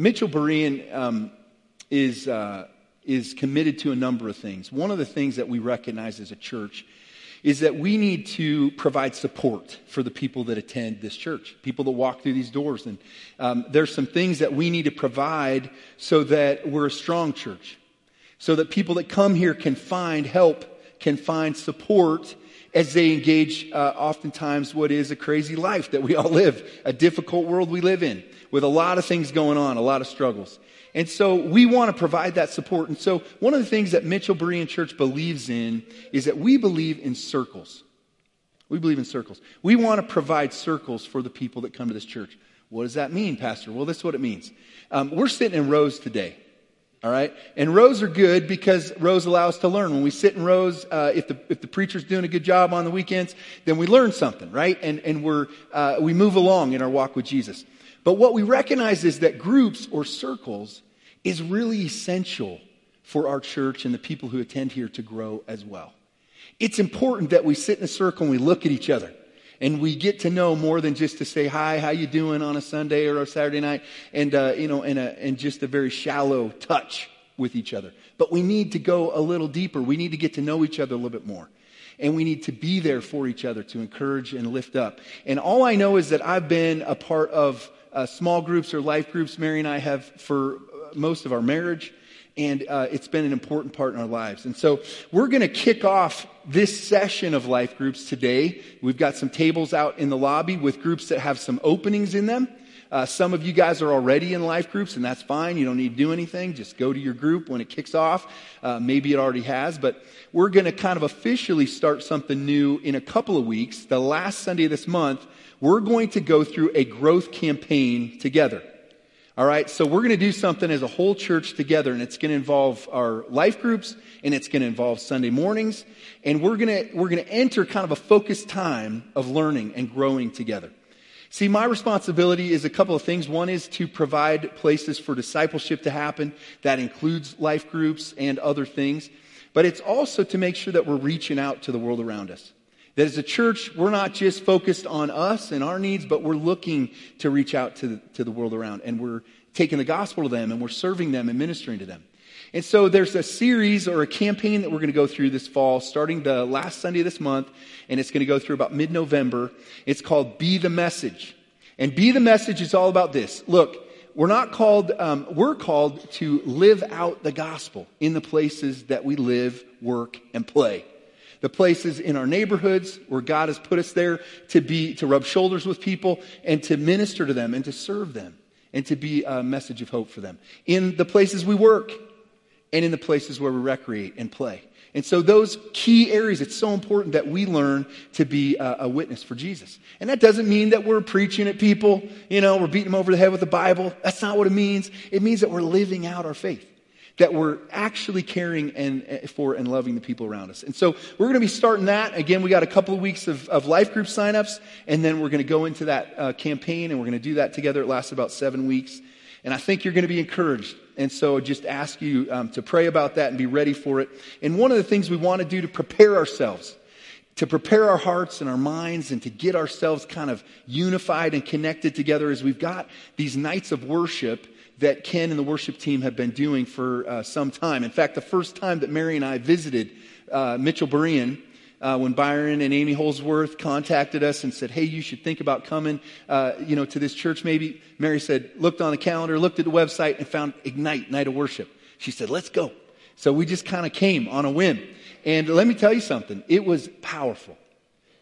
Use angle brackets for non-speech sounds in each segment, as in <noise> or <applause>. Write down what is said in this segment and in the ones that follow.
Mitchell Berean um, is, uh, is committed to a number of things. One of the things that we recognize as a church is that we need to provide support for the people that attend this church, people that walk through these doors. And um, there's some things that we need to provide so that we're a strong church, so that people that come here can find help, can find support as they engage uh, oftentimes what is a crazy life that we all live, a difficult world we live in with a lot of things going on, a lot of struggles. And so we want to provide that support. And so one of the things that Mitchell Berean Church believes in is that we believe in circles. We believe in circles. We want to provide circles for the people that come to this church. What does that mean, Pastor? Well, this is what it means. Um, we're sitting in rows today. All right? And rows are good because rows allow us to learn. When we sit in rows, uh, if, the, if the preacher's doing a good job on the weekends, then we learn something, right? And, and we're, uh, we move along in our walk with Jesus. But what we recognize is that groups or circles is really essential for our church and the people who attend here to grow as well. It's important that we sit in a circle and we look at each other and we get to know more than just to say hi, how you doing on a Sunday or a Saturday night, and uh, you know, in a in just a very shallow touch with each other. But we need to go a little deeper. We need to get to know each other a little bit more. And we need to be there for each other to encourage and lift up. And all I know is that I've been a part of uh, small groups or life groups. Mary and I have for most of our marriage, and uh, it's been an important part in our lives. And so we're going to kick off this session of life groups today. We've got some tables out in the lobby with groups that have some openings in them. Uh, some of you guys are already in life groups, and that's fine. You don't need to do anything. Just go to your group when it kicks off. Uh, maybe it already has, but we're going to kind of officially start something new in a couple of weeks. The last Sunday of this month, we're going to go through a growth campaign together. All right, so we're going to do something as a whole church together, and it's going to involve our life groups, and it's going to involve Sunday mornings, and we're going to we're going to enter kind of a focused time of learning and growing together. See, my responsibility is a couple of things. One is to provide places for discipleship to happen. That includes life groups and other things. But it's also to make sure that we're reaching out to the world around us. That as a church, we're not just focused on us and our needs, but we're looking to reach out to the, to the world around. And we're taking the gospel to them and we're serving them and ministering to them. And so there's a series or a campaign that we're going to go through this fall, starting the last Sunday of this month, and it's going to go through about mid November. It's called Be the Message. And Be the Message is all about this. Look, we're not called, um, we're called to live out the gospel in the places that we live, work, and play the places in our neighborhoods where God has put us there to be, to rub shoulders with people and to minister to them and to serve them and to be a message of hope for them. In the places we work and in the places where we recreate and play. And so those key areas, it's so important that we learn to be a, a, witness for Jesus. And that doesn't mean that we're preaching at people, you know, we're beating them over the head with the Bible. That's not what it means. It means that we're living out our faith that we're actually caring and, eh, for and loving the people around us. And so we're going to be starting that. Again, we got a couple of weeks of, of life group signups, and then we're going to go into that uh, campaign, and we're going to do that together. It lasts about seven weeks. And I think you're going to be encouraged. And so I just ask you um, to pray about that and be ready for it. And one of the things we want to do to prepare ourselves, to prepare our hearts and our minds and to get ourselves kind of unified and connected together is we've got these nights of worship that Ken and the worship team have been doing for uh, some time. In fact, the first time that Mary and I visited uh, Mitchell Berean, uh, when Byron and Amy Holsworth contacted us and said, "Hey, you should think about coming, uh, you know, to this church." Maybe Mary said, looked on the calendar, looked at the website, and found Ignite Night of Worship. She said, "Let's go." So we just kind of came on a whim, and let me tell you something. It was powerful.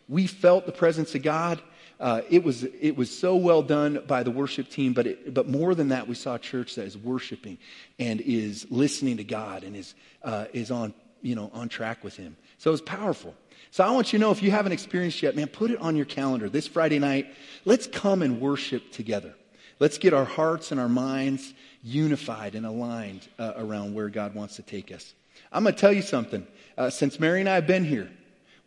We felt the presence of God. Uh, it, was, it was so well done by the worship team, but, it, but more than that, we saw a church that is worshiping and is listening to God and is, uh, is on, you know, on track with Him. So it was powerful. So I want you to know if you haven't experienced yet, man, put it on your calendar. This Friday night, let's come and worship together. Let's get our hearts and our minds unified and aligned uh, around where God wants to take us. I'm going to tell you something. Uh, since Mary and I have been here,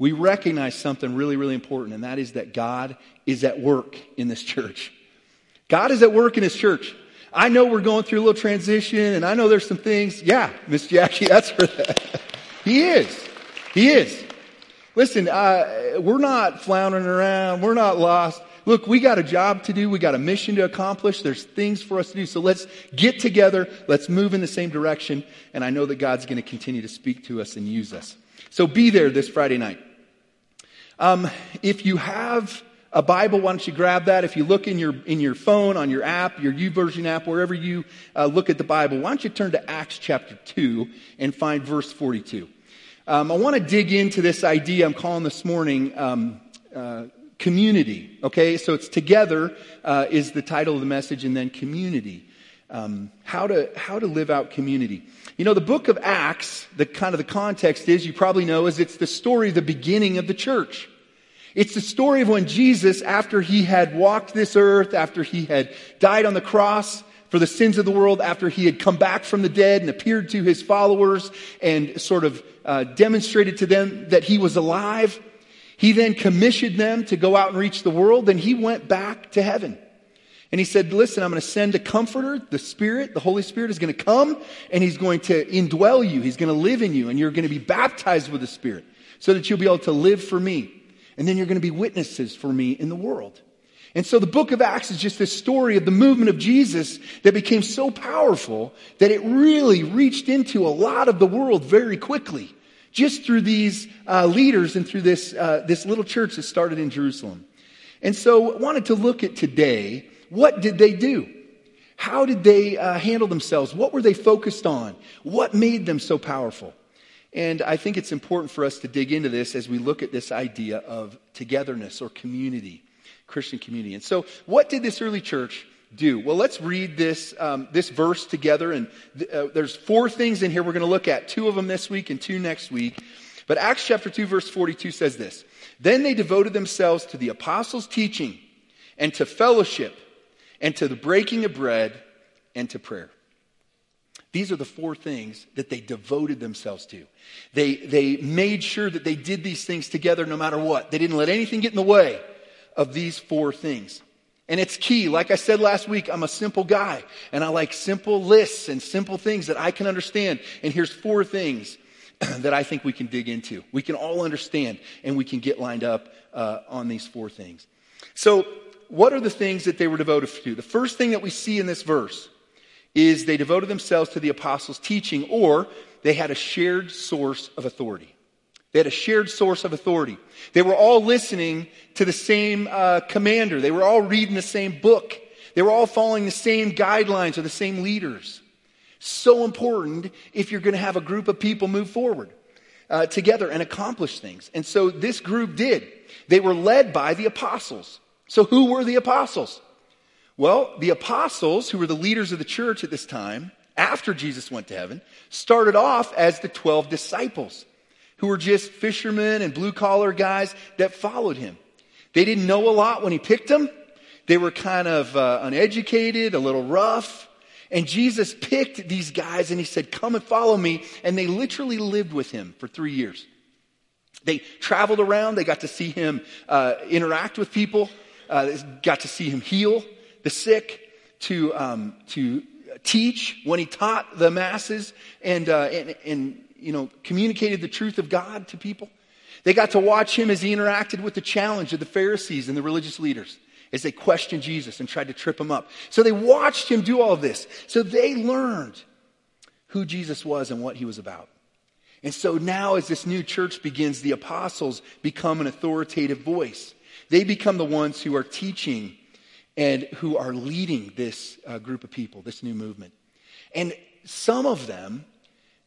we recognize something really, really important, and that is that God is at work in this church. God is at work in His church. I know we're going through a little transition, and I know there's some things. Yeah, Miss Jackie, <laughs> that's for that. He is. He is. Listen, uh, we're not floundering around. We're not lost. look, we got a job to do. We got a mission to accomplish. There's things for us to do. So let's get together. Let's move in the same direction. And I know that God's going to continue to speak to us and use us. So be there this Friday night. Um, if you have a Bible, why don't you grab that? If you look in your, in your phone, on your app, your YouVersion app, wherever you uh, look at the Bible, why don't you turn to Acts chapter 2 and find verse 42. Um, I want to dig into this idea I'm calling this morning um, uh, community. Okay, so it's together uh, is the title of the message, and then community. Um, how to how to live out community. You know, the book of Acts. The kind of the context is you probably know is it's the story the beginning of the church. It's the story of when Jesus, after he had walked this earth, after he had died on the cross for the sins of the world, after he had come back from the dead and appeared to his followers and sort of uh, demonstrated to them that he was alive, he then commissioned them to go out and reach the world. Then he went back to heaven. And he said, Listen, I'm going to send a comforter, the Spirit, the Holy Spirit is going to come and he's going to indwell you. He's going to live in you and you're going to be baptized with the Spirit so that you'll be able to live for me and then you're going to be witnesses for me in the world. And so the book of Acts is just this story of the movement of Jesus that became so powerful that it really reached into a lot of the world very quickly, just through these uh, leaders and through this, uh, this little church that started in Jerusalem. And so I wanted to look at today, what did they do? How did they uh, handle themselves? What were they focused on? What made them so powerful? And I think it's important for us to dig into this as we look at this idea of togetherness or community, Christian community. And so, what did this early church do? Well, let's read this, um, this verse together. And th- uh, there's four things in here we're going to look at two of them this week and two next week. But Acts chapter 2, verse 42 says this Then they devoted themselves to the apostles' teaching and to fellowship and to the breaking of bread and to prayer. These are the four things that they devoted themselves to. They, they made sure that they did these things together no matter what. They didn't let anything get in the way of these four things. And it's key. Like I said last week, I'm a simple guy and I like simple lists and simple things that I can understand. And here's four things <clears throat> that I think we can dig into. We can all understand and we can get lined up uh, on these four things. So, what are the things that they were devoted to? The first thing that we see in this verse is they devoted themselves to the apostles' teaching, or they had a shared source of authority. They had a shared source of authority. They were all listening to the same uh, commander. They were all reading the same book. They were all following the same guidelines or the same leaders. So important if you're going to have a group of people move forward uh, together and accomplish things. And so this group did. They were led by the apostles. So who were the apostles? Well, the apostles, who were the leaders of the church at this time, after Jesus went to heaven, started off as the 12 disciples, who were just fishermen and blue collar guys that followed him. They didn't know a lot when he picked them. They were kind of uh, uneducated, a little rough. And Jesus picked these guys and he said, Come and follow me. And they literally lived with him for three years. They traveled around, they got to see him uh, interact with people, uh, got to see him heal the sick, to, um, to teach when he taught the masses and, uh, and, and, you know, communicated the truth of God to people. They got to watch him as he interacted with the challenge of the Pharisees and the religious leaders as they questioned Jesus and tried to trip him up. So they watched him do all of this. So they learned who Jesus was and what he was about. And so now, as this new church begins, the apostles become an authoritative voice. They become the ones who are teaching and who are leading this uh, group of people, this new movement. And some of them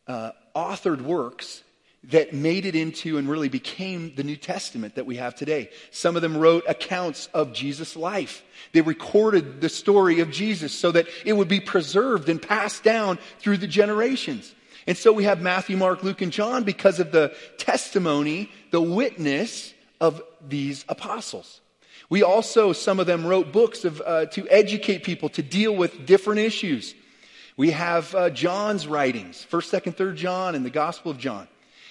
uh, authored works that made it into and really became the New Testament that we have today. Some of them wrote accounts of Jesus' life. They recorded the story of Jesus so that it would be preserved and passed down through the generations. And so we have Matthew, Mark, Luke, and John because of the testimony, the witness of these apostles. We also, some of them wrote books of, uh, to educate people to deal with different issues. We have uh, John's writings, 1st, 2nd, 3rd John, and the Gospel of John.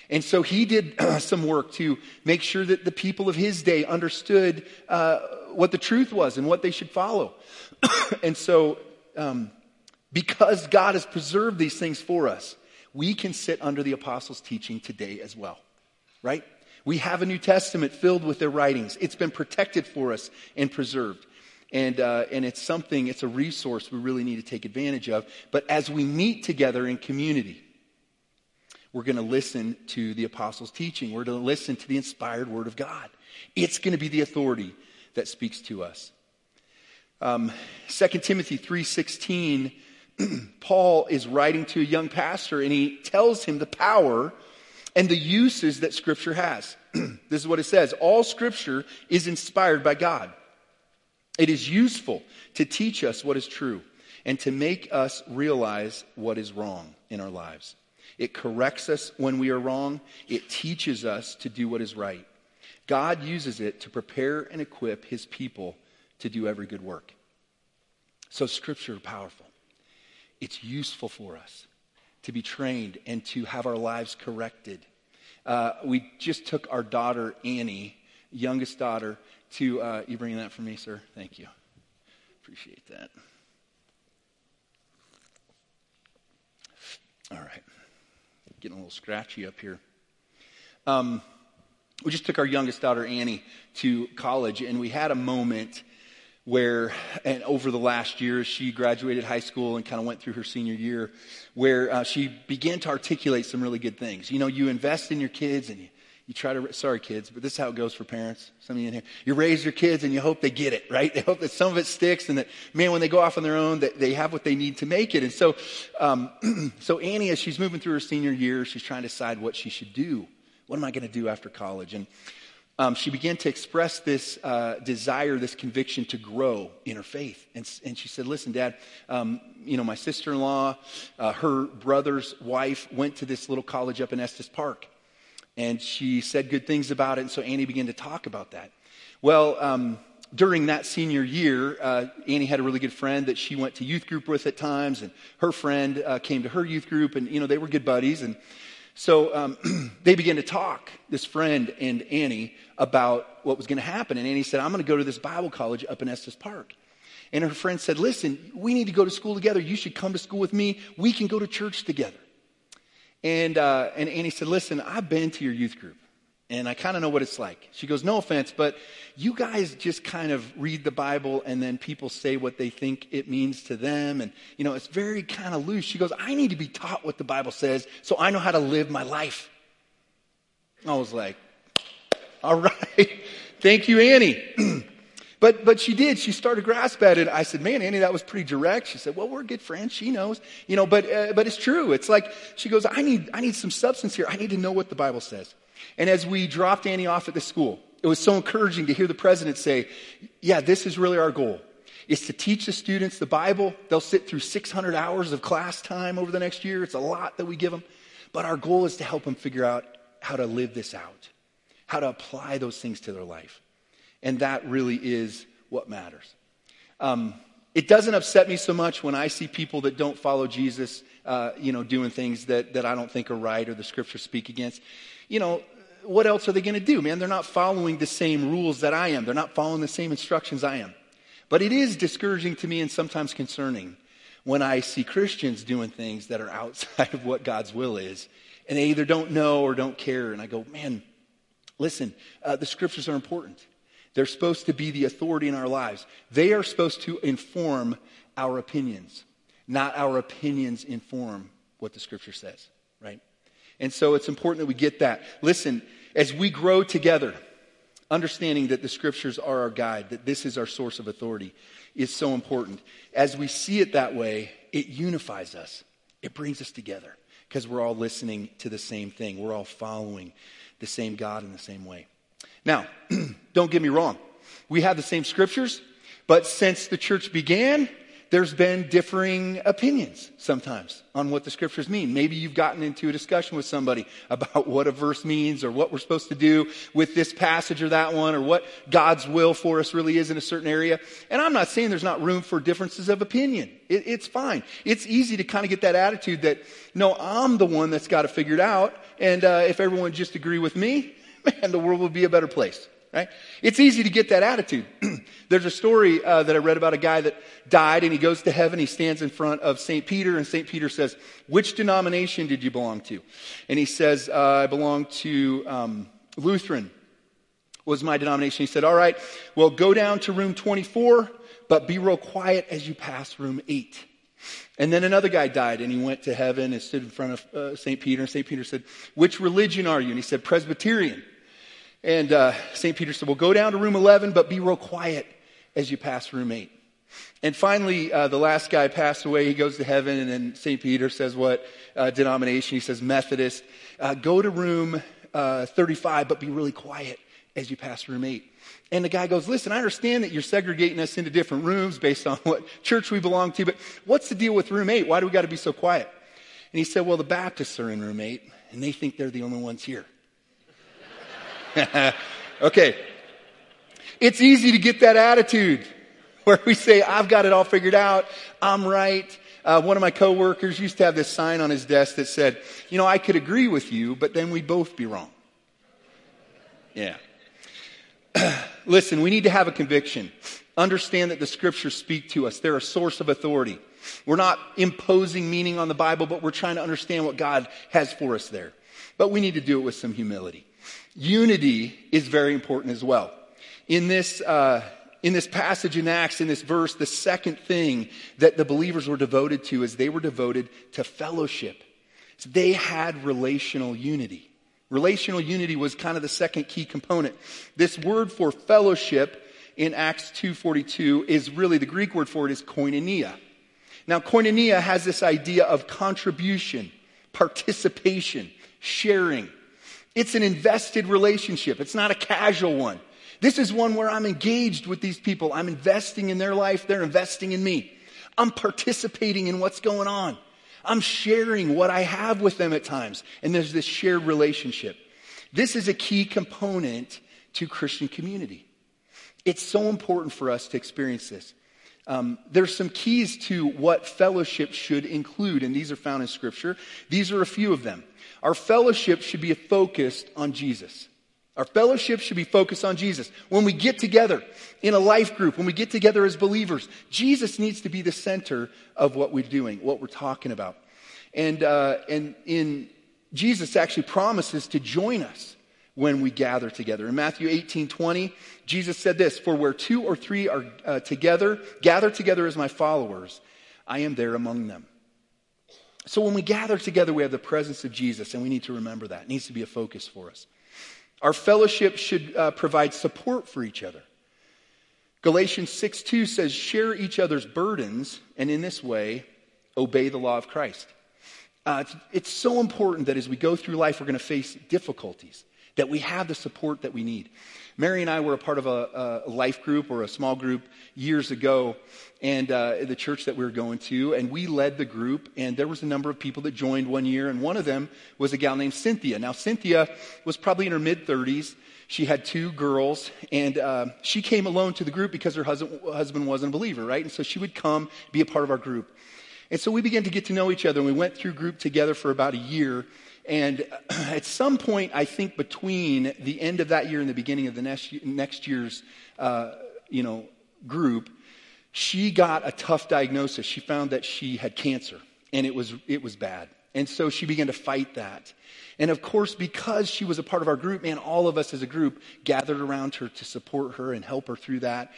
And so he did <clears throat> some work to make sure that the people of his day understood uh, what the truth was and what they should follow. <clears throat> and so, um, because God has preserved these things for us, we can sit under the apostles' teaching today as well, right? We have a New Testament filled with their writings. It's been protected for us and preserved. And, uh, and it's something, it's a resource we really need to take advantage of. But as we meet together in community, we're going to listen to the apostles' teaching. We're going to listen to the inspired word of God. It's going to be the authority that speaks to us. Um, 2 Timothy 3.16, <clears throat> Paul is writing to a young pastor and he tells him the power and the uses that Scripture has. <clears throat> this is what it says. All Scripture is inspired by God. It is useful to teach us what is true and to make us realize what is wrong in our lives. It corrects us when we are wrong. It teaches us to do what is right. God uses it to prepare and equip his people to do every good work. So, scripture is powerful. It's useful for us to be trained and to have our lives corrected. Uh, we just took our daughter, Annie, youngest daughter, to. Uh, you bringing that for me, sir? Thank you. Appreciate that. All right. Getting a little scratchy up here. Um, we just took our youngest daughter, Annie, to college, and we had a moment where, and over the last year, she graduated high school and kind of went through her senior year, where uh, she began to articulate some really good things. You know, you invest in your kids and you, you try to, sorry kids, but this is how it goes for parents. Some of you in here. You raise your kids and you hope they get it, right? <laughs> They hope that some of it sticks and that, man, when they go off on their own, that they have what they need to make it. And so, um, <clears throat> so Annie, as she's moving through her senior year, she's trying to decide what she should do. What am I going to do after college? And um, she began to express this uh, desire, this conviction to grow in her faith. And, and she said, Listen, Dad, um, you know, my sister in law, uh, her brother's wife went to this little college up in Estes Park. And she said good things about it. And so Annie began to talk about that. Well, um, during that senior year, uh, Annie had a really good friend that she went to youth group with at times. And her friend uh, came to her youth group. And, you know, they were good buddies. And so um, <clears throat> they began to talk, this friend and Annie, about what was going to happen. And Annie said, I'm going to go to this Bible college up in Estes Park. And her friend said, Listen, we need to go to school together. You should come to school with me. We can go to church together. And, uh, and Annie said, Listen, I've been to your youth group and I kind of know what it's like. She goes, No offense, but you guys just kind of read the Bible and then people say what they think it means to them. And, you know, it's very kind of loose. She goes, I need to be taught what the Bible says so I know how to live my life. I was like, All right. <laughs> Thank you, Annie. <clears throat> But, but she did. She started to grasp at it. I said, man, Annie, that was pretty direct. She said, well, we're good friends. She knows, you know, but, uh, but it's true. It's like, she goes, I need, I need some substance here. I need to know what the Bible says. And as we dropped Annie off at the school, it was so encouraging to hear the president say, yeah, this is really our goal is to teach the students the Bible. They'll sit through 600 hours of class time over the next year. It's a lot that we give them. But our goal is to help them figure out how to live this out, how to apply those things to their life. And that really is what matters. Um, it doesn't upset me so much when I see people that don't follow Jesus, uh, you know, doing things that, that I don't think are right or the scriptures speak against. You know, what else are they going to do, man? They're not following the same rules that I am. They're not following the same instructions I am. But it is discouraging to me and sometimes concerning when I see Christians doing things that are outside of what God's will is. And they either don't know or don't care. And I go, man, listen, uh, the scriptures are important. They're supposed to be the authority in our lives. They are supposed to inform our opinions, not our opinions inform what the scripture says? And so it's important that we get that. Listen, as we grow together, understanding that the scriptures are our guide, that this is our source of authority, is so important. As we see it that way, it unifies us, it brings us together because we're all listening to the same thing, we're all following the same God in the same way. Now, <clears throat> don't get me wrong. We have the same scriptures, but since the church began, there's been differing opinions sometimes on what the scriptures mean. Maybe you've gotten into a discussion with somebody about what a verse means or what we're supposed to do with this passage or that one or what God's will for us really is in a certain area. And I'm not saying there's not room for differences of opinion. It, it's fine. It's easy to kind of get that attitude that, no, I'm the one that's got to figure it out. And uh, if everyone just agree with me, <laughs> man, the world would be a better place. Right? It's easy to get that attitude. <clears throat> There's a story uh, that I read about a guy that died and he goes to heaven. He stands in front of St. Peter and St. Peter says, Which denomination did you belong to? And he says, uh, I belong to, um, Lutheran was my denomination. He said, All right, well, go down to room 24, but be real quiet as you pass room 8. And then another guy died, and he went to heaven and stood in front of uh, St. Peter. And St. Peter said, Which religion are you? And he said, Presbyterian. And uh, St. Peter said, Well, go down to room 11, but be real quiet as you pass room 8. And finally, uh, the last guy passed away. He goes to heaven, and then St. Peter says, What uh, denomination? He says, Methodist. Uh, go to room uh, 35, but be really quiet as you pass room 8. And the guy goes, Listen, I understand that you're segregating us into different rooms based on what church we belong to, but what's the deal with room 8? Why do we got to be so quiet? And he said, Well, the Baptists are in room 8, and they think they're the only ones here. <laughs> okay. It's easy to get that attitude <laughs> where we say, I've got it all figured out. I'm right. Uh, one of my coworkers used to have this sign on his desk that said, you know, I could agree with you, but then we'd both be wrong. Yeah. <clears throat> Listen, we need to have a conviction. Understand that the scriptures speak to us. They're a source of authority. We're not imposing meaning on the Bible, but we're trying to understand what God has for us there. But we need to do it with some humility. Unity is very important as well. In this, uh, in this passage in Acts, in this verse, the second thing that the believers were devoted to is they were devoted to fellowship. So they had relational unity. Relational unity was kind of the second key component. This word for fellowship in Acts 2:42 is really the Greek word for it is koinonia. Now koinonia has this idea of contribution, participation, sharing. It's an invested relationship. It's not a casual one. This is one where I'm engaged with these people. I'm investing in their life. They're investing in me. I'm participating in what's going on. I'm sharing what I have with them at times. And there's this shared relationship. This is a key component to Christian community. It's so important for us to experience this. Um, there's some keys to what fellowship should include, and these are found in Scripture. These are a few of them. Our fellowship should be focused on Jesus. Our fellowship should be focused on Jesus. When we get together in a life group, when we get together as believers, Jesus needs to be the center of what we're doing, what we're talking about. And, uh, and in Jesus actually promises to join us when we gather together. In Matthew 18 20, Jesus said this For where two or three are uh, together, gather together as my followers, I am there among them. So when we gather together, we have the presence of Jesus, and we need to remember that. It needs to be a focus for us. Our fellowship should uh, provide support for each other. Galatians 6 2 says, share each other's burdens, and in this way, obey the law of Christ. Uh, it's, it's so important that as we go through life, we're going to face difficulties, that we have the support that we need. Mary and I were a part of a, a life group or a small group years ago, and uh, the church that we were going to, and we led the group. And there was a number of people that joined one year, and one of them was a gal named Cynthia. Now, Cynthia was probably in her mid 30s. She had two girls, and uh, she came alone to the group because her husband, husband wasn't a believer, right? And so she would come be a part of our group. And so we began to get to know each other, and we went through group together for about a year. And <clears throat> at some point, I think between the end of that year and the beginning of the next, next year's, uh, you know, group, she got a tough diagnosis. She found that she had cancer, and it was, it was bad. And so she began to fight that. And of course, because she was a part of our group, man, all of us as a group gathered around her to support her and help her through that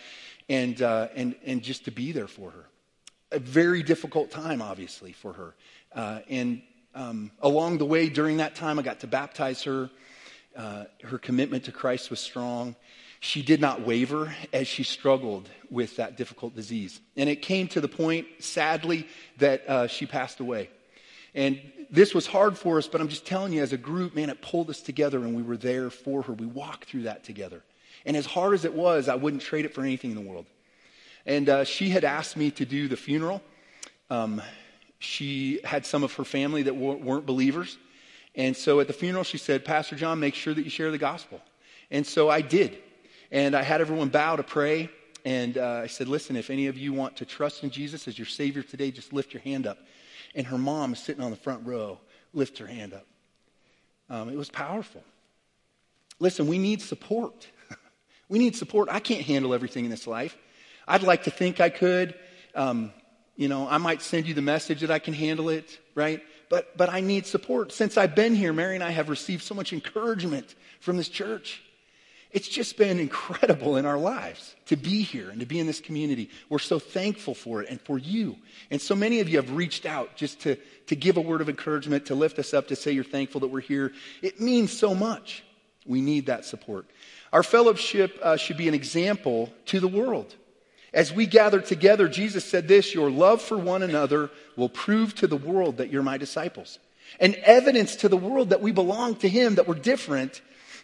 and, uh, and, and just to be there for her. A very difficult time, obviously, for her. Uh, and um, along the way, during that time, I got to baptize her. Uh, her commitment to Christ was strong. She did not waver as she struggled with that difficult disease. And it came to the point, sadly, that uh, she passed away. And this was hard for us, but I'm just telling you, as a group, man, it pulled us together and we were there for her. We walked through that together. And as hard as it was, I wouldn't trade it for anything in the world. And uh, she had asked me to do the funeral. Um, she had some of her family that weren't believers. And so at the funeral, she said, Pastor John, make sure that you share the gospel. And so I did. And I had everyone bow to pray. And uh, I said, Listen, if any of you want to trust in Jesus as your Savior today, just lift your hand up. And her mom is sitting on the front row, lift her hand up. Um, it was powerful. Listen, we need support. <laughs> we need support. I can't handle everything in this life. I'd like to think I could. Um, You know, I might send you the message that I can handle it, right? But, but I need support. Since I've been here, Mary and I have received so much encouragement from this church. It's just been incredible in our lives to be here and to be in this community. We're so thankful for it and for you. And so many of you have reached out just to, to give a word of encouragement, to lift us up, to say you're thankful that we're here. It means so much. We need that support. Our fellowship uh, should be an example to the world. As we gather together, Jesus said this Your love for one another will prove to the world that you're my disciples. And evidence to the world that we belong to Him, that we're different,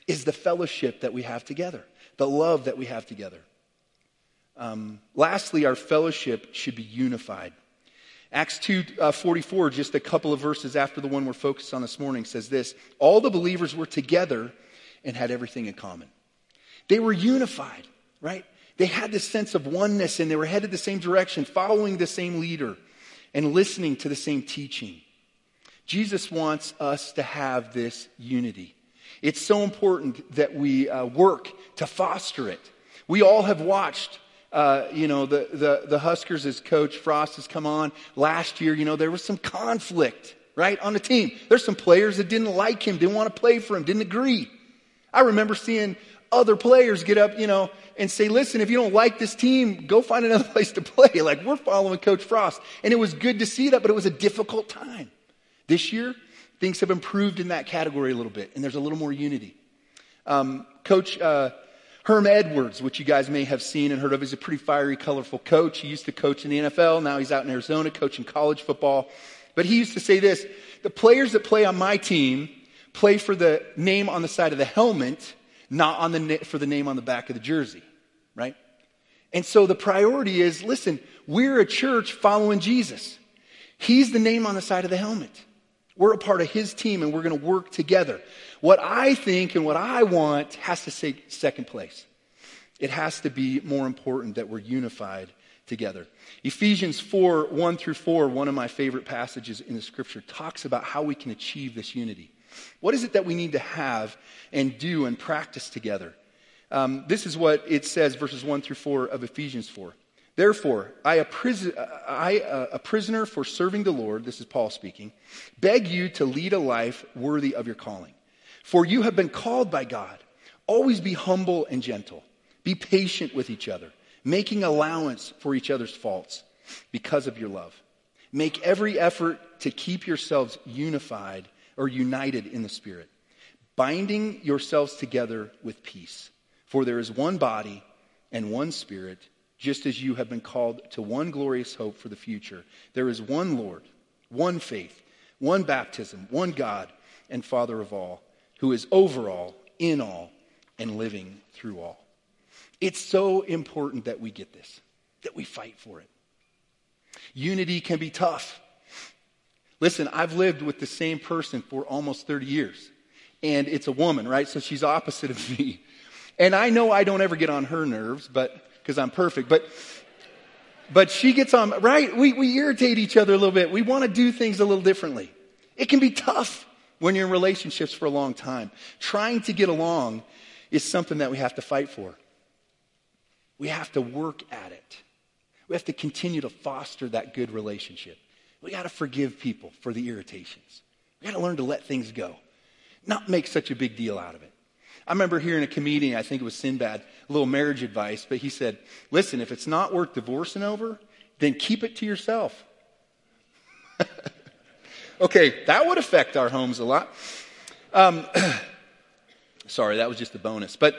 is the fellowship that we have together, the love that we have together. Um, lastly, our fellowship should be unified. Acts 2 uh, 44, just a couple of verses after the one we're focused on this morning, says this All the believers were together and had everything in common. They were unified, right? They had this sense of oneness and they were headed the same direction, following the same leader and listening to the same teaching. Jesus wants us to have this unity. It's so important that we uh, work to foster it. We all have watched, uh, you know, the, the, the Huskers as Coach Frost has come on. Last year, you know, there was some conflict, right, on the team. There's some players that didn't like him, didn't want to play for him, didn't agree. I remember seeing other players get up, you know, and say, listen, if you don't like this team, go find another <laughs> place to play. Like we're following Coach Frost. And it was good to see that, but it was a difficult time. This year, things have improved in that category a little bit, and there's a little more unity. Um, coach uh, Herm Edwards, which you guys may have seen and heard of, is a pretty fiery, colorful coach. He used to coach in the NFL. Now he's out in Arizona coaching college football. But he used to say this the players that play on my team play for the name on the side of the helmet, not on the, for the name on the back of the jersey, right? And so the priority is listen, we're a church following Jesus. He's the name on the side of the helmet. We're a part of his team and we're going to work together. What I think and what I want has to take second place. It has to be more important that we're unified together. Ephesians 4 1 through 4, one of my favorite passages in the scripture, talks about how we can achieve this unity. What is it that we need to have and do and practice together? Um, this is what it says, verses 1 through 4 of Ephesians 4. Therefore, I, a, prison, I, a prisoner for serving the Lord, this is Paul speaking, beg you to lead a life worthy of your calling. For you have been called by God. Always be humble and gentle. Be patient with each other, making allowance for each other's faults because of your love. Make every effort to keep yourselves unified or united in the Spirit, binding yourselves together with peace. For there is one body and one Spirit just as you have been called to one glorious hope for the future. There is one Lord, one faith, one baptism, one God and Father of all, who is over all, in all, and living through all. It's so important that we get this, that we fight for it. Unity can be tough. Listen, I've lived with the same person for almost 30 years, and it's a woman, right? So she's opposite of <laughs> me. And I know I don't ever get on her nerves, but because I'm perfect. But, but she gets on, right? We, we irritate each other a little bit. We want to do things a little differently. It can be tough when you're in relationships for a long time. Trying to get along is something that we have to fight for. We have to work at it. We have to continue to foster that good relationship. We got to forgive people for the irritations. We got to learn to let things go, not make such a big deal out of it. I remember hearing a comedian, I think it was Sinbad, a little marriage advice, but he said, Listen, if it's not worth divorcing over, then keep it to yourself. <laughs> okay, that would affect our homes a lot. Um, <clears throat> sorry, that was just a bonus. But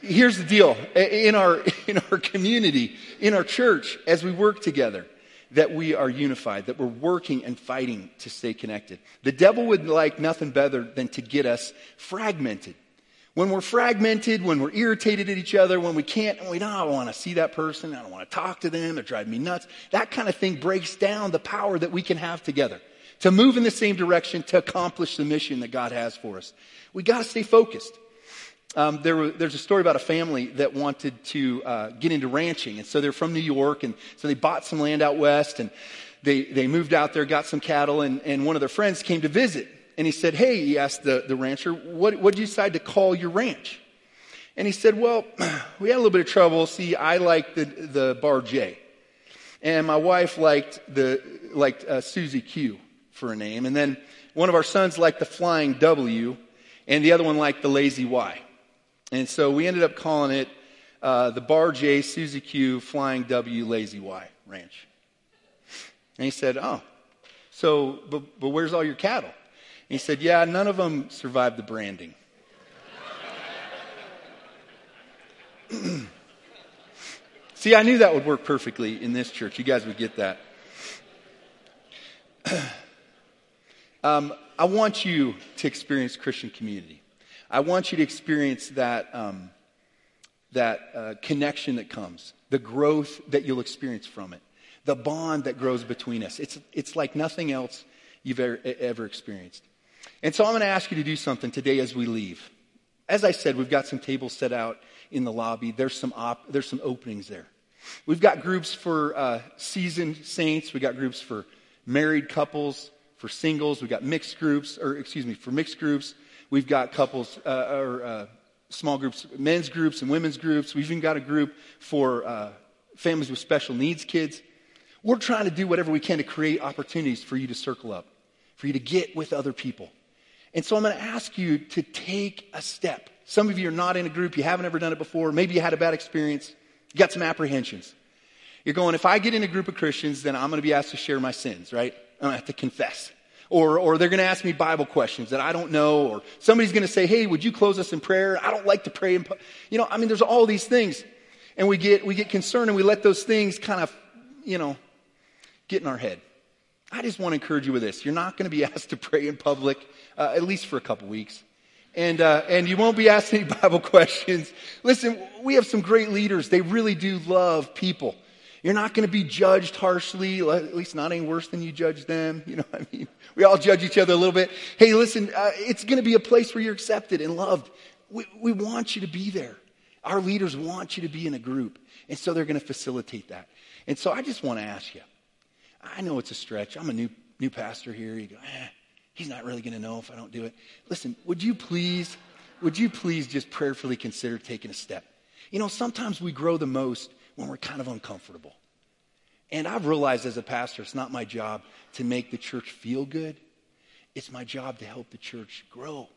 here's the deal in our, <laughs> in our community, in our church, as we work together, that we are unified, that we're working and fighting to stay connected. The devil would like nothing better than to get us fragmented. When we're fragmented, when we're irritated at each other, when we can't, and we don't want to see that person, I don't want to talk to them, it drives me nuts. That kind of thing breaks down the power that we can have together to move in the same direction to accomplish the mission that God has for us. We got to stay focused. Um, there were, there's a story about a family that wanted to uh, get into ranching, and so they're from New York, and so they bought some land out west, and they, they moved out there, got some cattle, and, and one of their friends came to visit and he said, Hey, he asked the, the rancher, what did you decide to call your ranch? And he said, Well, <clears throat> we had a little bit of trouble. See, I liked the, the Bar J. And my wife liked, the, liked uh, Susie Q for a name. And then one of our sons liked the Flying W, and the other one liked the Lazy Y. And so we ended up calling it uh, the Bar J Susie Q Flying W Lazy Y Ranch. And he said, Oh, so, but, but where's all your cattle? And he said, Yeah, none of them survived the branding. <clears throat> See, I knew that would work perfectly in this church. You guys would get that. <clears throat> um, I want you to experience Christian community. I want you to experience that, um, that uh, connection that comes, the growth that you'll experience from it, the bond that grows between us. It's, it's like nothing else you've ever, ever experienced. And so I'm going to ask you to do something today as we leave. As I said, we've got some tables set out in the lobby. There's some, op- there's some openings there. We've got groups for uh, seasoned saints. We've got groups for married couples, for singles. We've got mixed groups, or excuse me, for mixed groups. We've got couples uh, or uh, small groups, men's groups and women's groups. We've even got a group for uh, families with special needs kids. We're trying to do whatever we can to create opportunities for you to circle up, for you to get with other people. And so I'm going to ask you to take a step. Some of you are not in a group, you haven't ever done it before, maybe you had a bad experience, you got some apprehensions. You're going, if I get in a group of Christians, then I'm going to be asked to share my sins, right? I'm going to have to confess. Or, or they're going to ask me Bible questions that I don't know. Or somebody's going to say, hey, would you close us in prayer? I don't like to pray. In, you know, I mean, there's all these things. And we get, we get concerned and we let those things kind of, you know, get in our head. I just want to encourage you with this. You're not going to be <laughs> asked to pray in public, uh, at least for a couple weeks. And, uh, and you won't be asked any <laughs> Bible questions. Listen, we have some great leaders. They really do love people. You're not going to be judged harshly, at least not any worse than you judge them. <laughs> You know what I mean? We all judge each other a little bit. Hey, listen, uh, it's going to be a place where you're accepted and loved. We, we want you to be there. Our leaders want you to be in a group. And so they're going to facilitate that. And so I just want to ask you I know it's a stretch. I'm a new, new pastor here. You go, eh, he's not really going to know if I don't do it. Listen, would you please, would you please just prayerfully consider taking a step? You know, sometimes we grow the most when we're kind of uncomfortable. And I've realized as a pastor, it's not my job to make the church feel good. It's my job to help the church grow.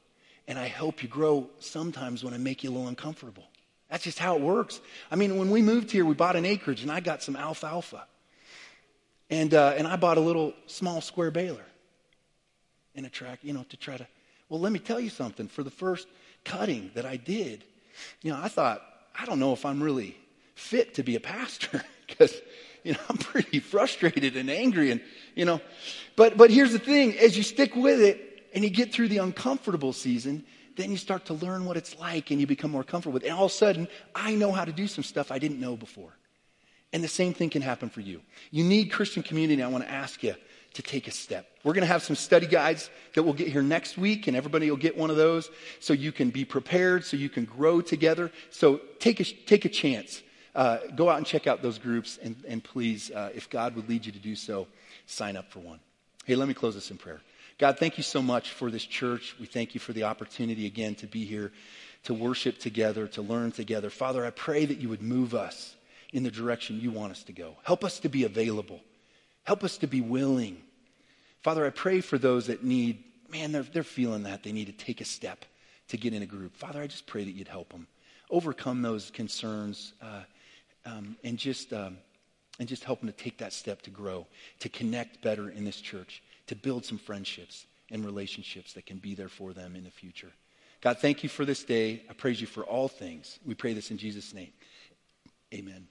And I help you grow sometimes when I make you a little uncomfortable. That's just how it works. I mean, when we moved here, we bought an acreage and I got some alfalfa. And, uh, and I bought a little small square baler in a track, you know, to try to. Well, let me tell you something. For the first cutting that I did, you know, I thought, I don't know if I'm really fit to be a pastor <laughs> because you know <laughs> i'm pretty frustrated and angry and you know but but here's the thing. As you stick with it and you get through the uncomfortable season then you start to learn what it's like and you become more comfortable with it. And all of a sudden i know how to do some stuff i didn't know before. And the same thing can happen for you. You need christian community. I want to ask you to take a step. We're going to have some study guides that we'll get here next week and everybody will get one of those so you can be prepared so you can grow together. So take a, take a chance uh, go out and check out those groups, and, and please, uh, if God would lead you to do so, sign up for one. Hey, let me close this in prayer. God, thank you so much for this church. We thank you for the opportunity again to be here, to worship together, to learn together. Father, I pray that you would move us in the direction you want us to go. Help us to be available. Help us to be willing. Father, I pray for those that need, man, they're, they're feeling that. They need to take a step to get in a group. Father, I just pray that you'd help them overcome those concerns. Uh, um, and just um, and just help them to take that step to grow, to connect better in this church, to build some friendships and relationships that can be there for them in the future. God, thank you for this day. I praise you for all things. We pray this in Jesus' name. Amen.